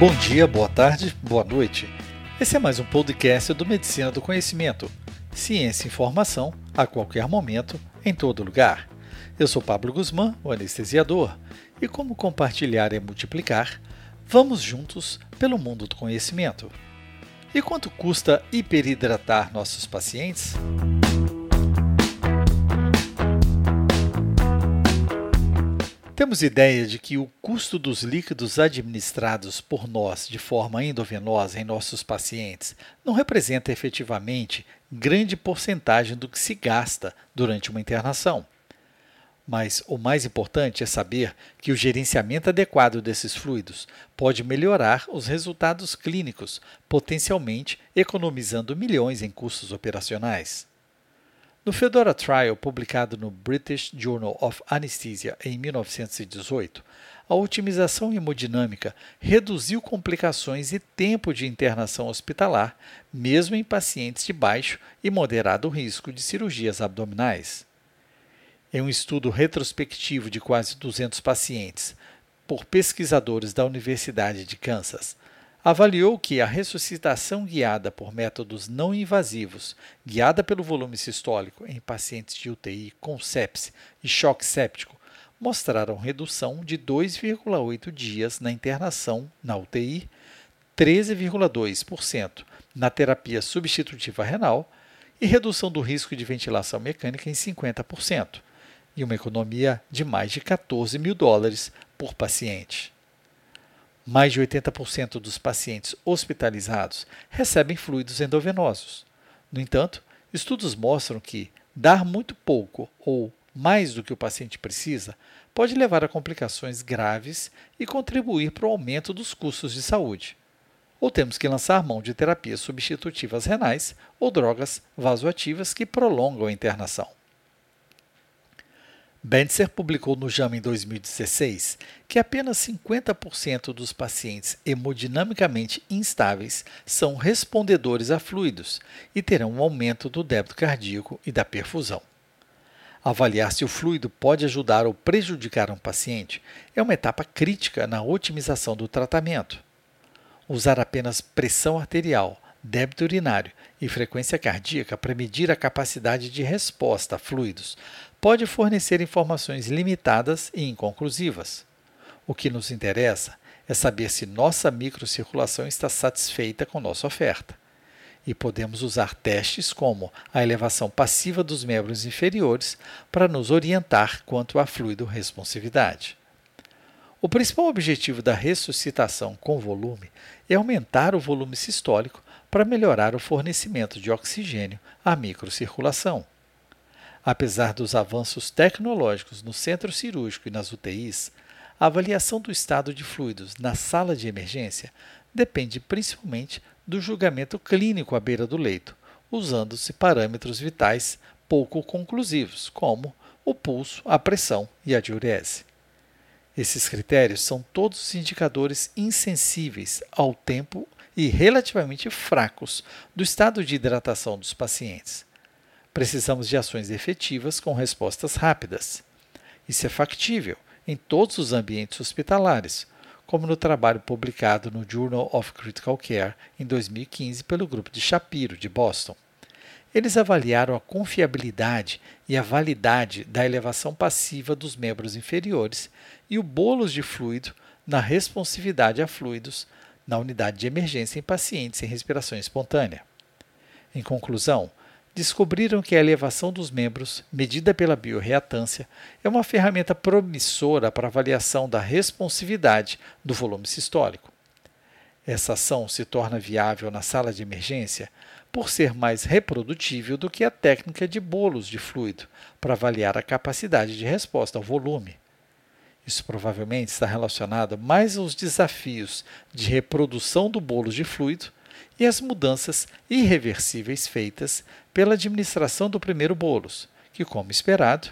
Bom dia, boa tarde, boa noite. Esse é mais um podcast do Medicina do Conhecimento. Ciência e informação a qualquer momento, em todo lugar. Eu sou Pablo Guzmán, o anestesiador, e como compartilhar é multiplicar, vamos juntos pelo mundo do conhecimento. E quanto custa hiperidratar nossos pacientes? Temos ideia de que o custo dos líquidos administrados por nós de forma endovenosa em nossos pacientes não representa efetivamente grande porcentagem do que se gasta durante uma internação. Mas o mais importante é saber que o gerenciamento adequado desses fluidos pode melhorar os resultados clínicos, potencialmente economizando milhões em custos operacionais. No Fedora Trial, publicado no British Journal of Anesthesia em 1918, a otimização hemodinâmica reduziu complicações e tempo de internação hospitalar, mesmo em pacientes de baixo e moderado risco de cirurgias abdominais. Em um estudo retrospectivo de quase 200 pacientes, por pesquisadores da Universidade de Kansas, avaliou que a ressuscitação guiada por métodos não invasivos, guiada pelo volume sistólico em pacientes de UTI com sepse e choque séptico, mostraram redução de 2,8 dias na internação na UTI, 13,2% na terapia substitutiva renal e redução do risco de ventilação mecânica em 50%, e uma economia de mais de 14 mil dólares por paciente. Mais de 80% dos pacientes hospitalizados recebem fluidos endovenosos. No entanto, estudos mostram que dar muito pouco ou mais do que o paciente precisa pode levar a complicações graves e contribuir para o aumento dos custos de saúde. Ou temos que lançar mão de terapias substitutivas renais ou drogas vasoativas que prolongam a internação. Benzer publicou no JAMA em 2016 que apenas 50% dos pacientes hemodinamicamente instáveis são respondedores a fluidos e terão um aumento do débito cardíaco e da perfusão. Avaliar se o fluido pode ajudar ou prejudicar um paciente é uma etapa crítica na otimização do tratamento. Usar apenas pressão arterial, débito urinário e frequência cardíaca para medir a capacidade de resposta a fluidos pode fornecer informações limitadas e inconclusivas. O que nos interessa é saber se nossa microcirculação está satisfeita com nossa oferta. E podemos usar testes como a elevação passiva dos membros inferiores para nos orientar quanto à fluido responsividade. O principal objetivo da ressuscitação com volume é aumentar o volume sistólico para melhorar o fornecimento de oxigênio à microcirculação. Apesar dos avanços tecnológicos no centro cirúrgico e nas UTIs, a avaliação do estado de fluidos na sala de emergência depende principalmente do julgamento clínico à beira do leito, usando-se parâmetros vitais pouco conclusivos, como o pulso, a pressão e a diurese. Esses critérios são todos indicadores insensíveis ao tempo e relativamente fracos do estado de hidratação dos pacientes. Precisamos de ações efetivas com respostas rápidas. Isso é factível em todos os ambientes hospitalares, como no trabalho publicado no Journal of Critical Care em 2015 pelo grupo de Shapiro, de Boston. Eles avaliaram a confiabilidade e a validade da elevação passiva dos membros inferiores e o bolos de fluido na responsividade a fluidos na unidade de emergência em pacientes em respiração espontânea. Em conclusão, descobriram que a elevação dos membros, medida pela biorreatância, é uma ferramenta promissora para avaliação da responsividade do volume sistólico. Essa ação se torna viável na sala de emergência por ser mais reprodutível do que a técnica de bolos de fluido para avaliar a capacidade de resposta ao volume. Isso provavelmente está relacionado mais aos desafios de reprodução do bolo de fluido e as mudanças irreversíveis feitas pela administração do primeiro bolos, que, como esperado,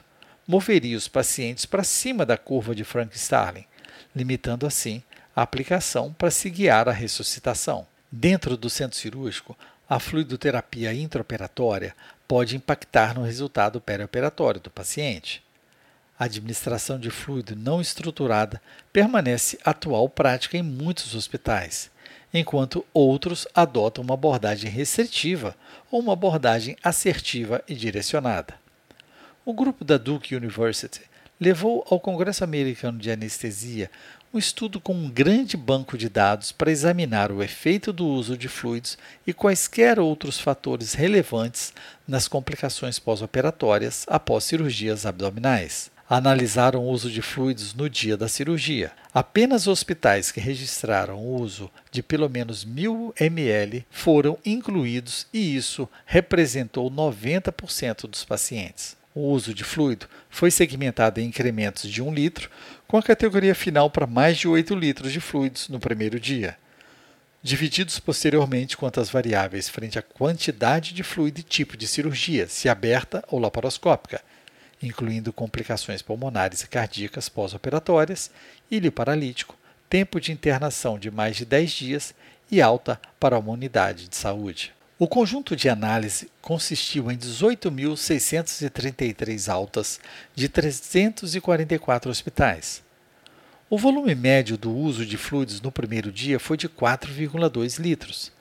moveria os pacientes para cima da curva de Frank-Starling, limitando assim a aplicação para se guiar à ressuscitação. Dentro do centro cirúrgico, a fluidoterapia intraoperatória pode impactar no resultado perioperatório do paciente. A administração de fluido não estruturada permanece atual prática em muitos hospitais, enquanto outros adotam uma abordagem restritiva ou uma abordagem assertiva e direcionada. O grupo da Duke University levou ao Congresso Americano de Anestesia um estudo com um grande banco de dados para examinar o efeito do uso de fluidos e quaisquer outros fatores relevantes nas complicações pós-operatórias após cirurgias abdominais. Analisaram o uso de fluidos no dia da cirurgia. Apenas hospitais que registraram o uso de pelo menos 1000 ml foram incluídos e isso representou 90% dos pacientes. O uso de fluido foi segmentado em incrementos de 1 litro, com a categoria final para mais de 8 litros de fluidos no primeiro dia, divididos posteriormente quanto às variáveis frente à quantidade de fluido e tipo de cirurgia, se aberta ou laparoscópica, incluindo complicações pulmonares e cardíacas pós-operatórias, ilho paralítico, tempo de internação de mais de 10 dias e alta para uma unidade de saúde. O conjunto de análise consistiu em 18.633 altas de 344 hospitais. O volume médio do uso de fluidos no primeiro dia foi de 4,2 litros.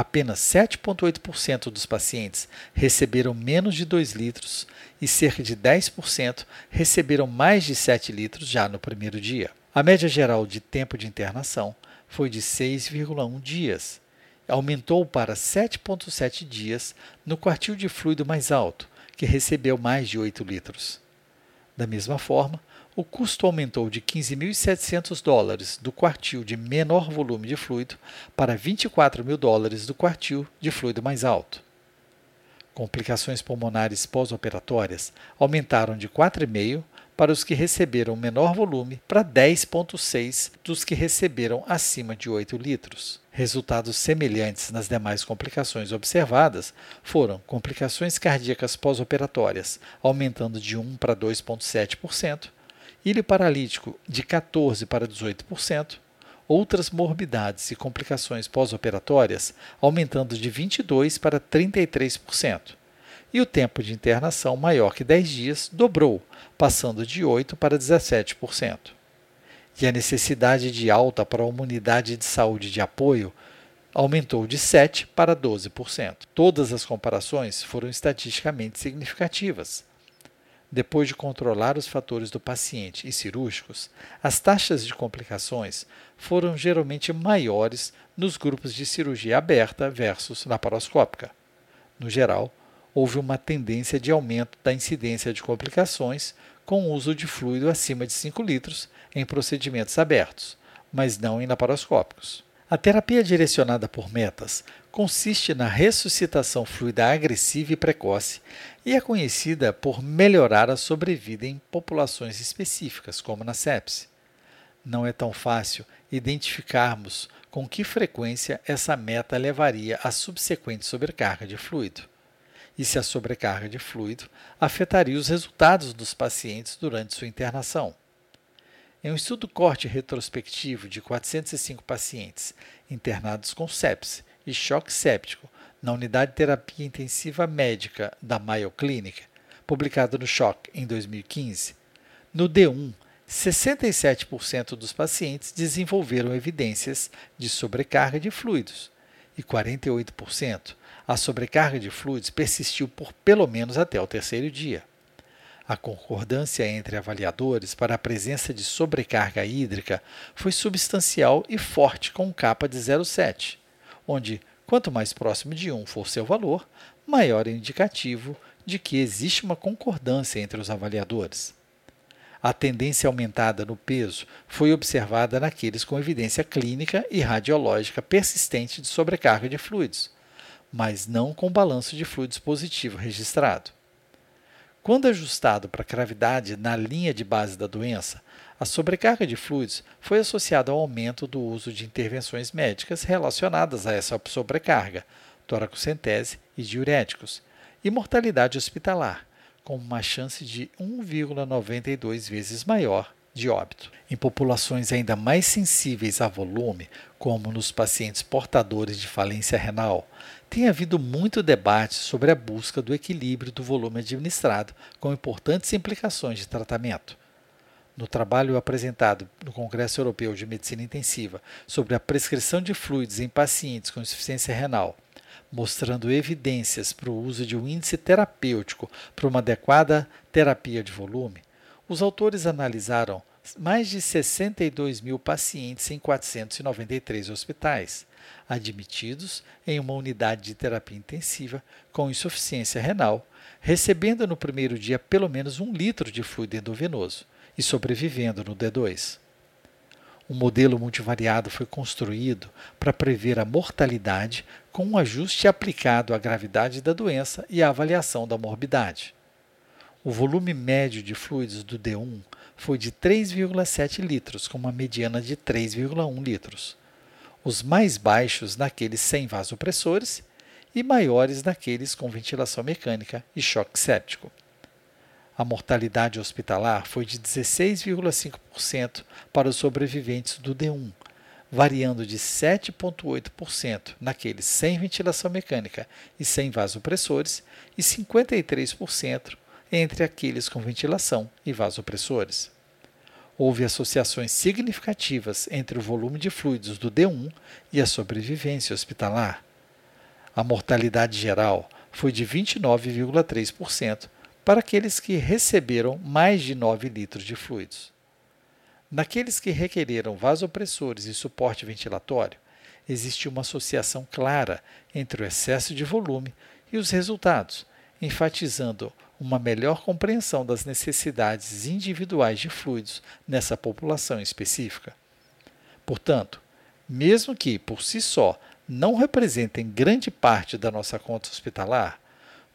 Apenas 7,8% dos pacientes receberam menos de 2 litros e cerca de 10% receberam mais de 7 litros já no primeiro dia. A média geral de tempo de internação foi de 6,1 dias aumentou para 7,7 dias no quartil de fluido mais alto, que recebeu mais de 8 litros. Da mesma forma, o custo aumentou de 15.700 dólares do quartil de menor volume de fluido para 24 mil dólares do quartil de fluido mais alto. Complicações pulmonares pós-operatórias aumentaram de 4,5 para os que receberam menor volume para 10,6 dos que receberam acima de 8 litros. Resultados semelhantes nas demais complicações observadas foram complicações cardíacas pós-operatórias, aumentando de 1 para 2,7%, ilho paralítico de 14 para 18%, outras morbidades e complicações pós-operatórias aumentando de 22 para 33% e o tempo de internação maior que 10 dias dobrou, passando de 8% para 17%. E a necessidade de alta para uma unidade de saúde de apoio aumentou de 7% para 12%. Todas as comparações foram estatisticamente significativas. Depois de controlar os fatores do paciente e cirúrgicos, as taxas de complicações foram geralmente maiores nos grupos de cirurgia aberta versus laparoscópica. No geral, houve uma tendência de aumento da incidência de complicações com uso de fluido acima de 5 litros em procedimentos abertos, mas não em laparoscópicos. A terapia direcionada por metas consiste na ressuscitação fluida agressiva e precoce e é conhecida por melhorar a sobrevida em populações específicas, como na sepse. Não é tão fácil identificarmos com que frequência essa meta levaria à subsequente sobrecarga de fluido e se a sobrecarga de fluido afetaria os resultados dos pacientes durante sua internação. Em um estudo corte retrospectivo de 405 pacientes internados com sepse e choque séptico na unidade de terapia intensiva médica da Mayo Clinic, publicado no Choque em 2015, no D1, 67% dos pacientes desenvolveram evidências de sobrecarga de fluidos e 48% a sobrecarga de fluidos persistiu por pelo menos até o terceiro dia. A concordância entre avaliadores para a presença de sobrecarga hídrica foi substancial e forte com capa de 0,7, onde, quanto mais próximo de 1 for seu valor, maior é indicativo de que existe uma concordância entre os avaliadores. A tendência aumentada no peso foi observada naqueles com evidência clínica e radiológica persistente de sobrecarga de fluidos, mas não com balanço de fluidos positivo registrado. Quando ajustado para a gravidade na linha de base da doença, a sobrecarga de fluidos foi associada ao aumento do uso de intervenções médicas relacionadas a essa sobrecarga, toracocentese e diuréticos, e mortalidade hospitalar, com uma chance de 1,92 vezes maior de óbito. Em populações ainda mais sensíveis a volume, como nos pacientes portadores de falência renal, tem havido muito debate sobre a busca do equilíbrio do volume administrado, com importantes implicações de tratamento. No trabalho apresentado no Congresso Europeu de Medicina Intensiva sobre a prescrição de fluidos em pacientes com insuficiência renal, mostrando evidências para o uso de um índice terapêutico para uma adequada terapia de volume, os autores analisaram mais de 62 mil pacientes em 493 hospitais, admitidos em uma unidade de terapia intensiva com insuficiência renal, recebendo no primeiro dia pelo menos um litro de fluido endovenoso e sobrevivendo no D2. Um modelo multivariado foi construído para prever a mortalidade com um ajuste aplicado à gravidade da doença e à avaliação da morbidade. O volume médio de fluidos do D1 foi de 3,7 litros, com uma mediana de 3,1 litros. Os mais baixos naqueles sem vasopressores e maiores naqueles com ventilação mecânica e choque séptico. A mortalidade hospitalar foi de 16,5% para os sobreviventes do D1, variando de 7,8% naqueles sem ventilação mecânica e sem vasopressores e 53% entre aqueles com ventilação e vasopressores. Houve associações significativas entre o volume de fluidos do D1 e a sobrevivência hospitalar. A mortalidade geral foi de 29,3% para aqueles que receberam mais de 9 litros de fluidos. Naqueles que requereram vasopressores e suporte ventilatório, existiu uma associação clara entre o excesso de volume e os resultados, enfatizando uma melhor compreensão das necessidades individuais de fluidos nessa população específica. Portanto, mesmo que por si só não representem grande parte da nossa conta hospitalar,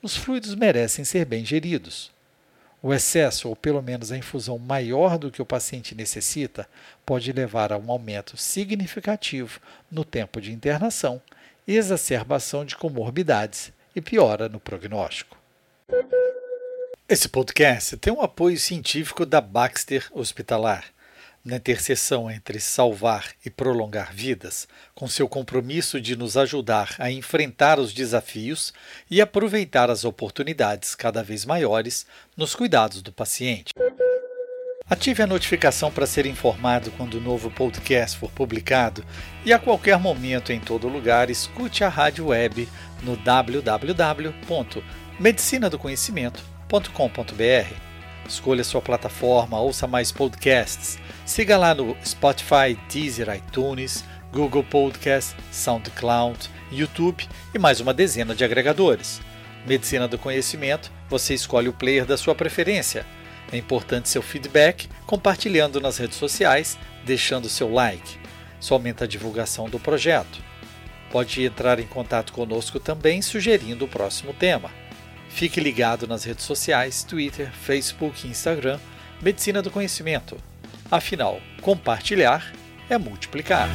os fluidos merecem ser bem geridos. O excesso, ou pelo menos a infusão maior do que o paciente necessita, pode levar a um aumento significativo no tempo de internação, exacerbação de comorbidades e piora no prognóstico. Esse podcast tem um apoio científico da Baxter Hospitalar, na interseção entre salvar e prolongar vidas, com seu compromisso de nos ajudar a enfrentar os desafios e aproveitar as oportunidades cada vez maiores nos cuidados do paciente. Ative a notificação para ser informado quando o novo podcast for publicado e a qualquer momento em todo lugar escute a rádio web no www.medicinadoconhecimento.com www.radiofobia.com.br. Escolha sua plataforma, ouça mais podcasts. Siga lá no Spotify, Deezer, iTunes, Google Podcast, SoundCloud, YouTube e mais uma dezena de agregadores. Medicina do Conhecimento, você escolhe o player da sua preferência. É importante seu feedback, compartilhando nas redes sociais, deixando seu like. Isso aumenta a divulgação do projeto. Pode entrar em contato conosco também sugerindo o próximo tema. Fique ligado nas redes sociais, Twitter, Facebook e Instagram, Medicina do Conhecimento. Afinal, compartilhar é multiplicar.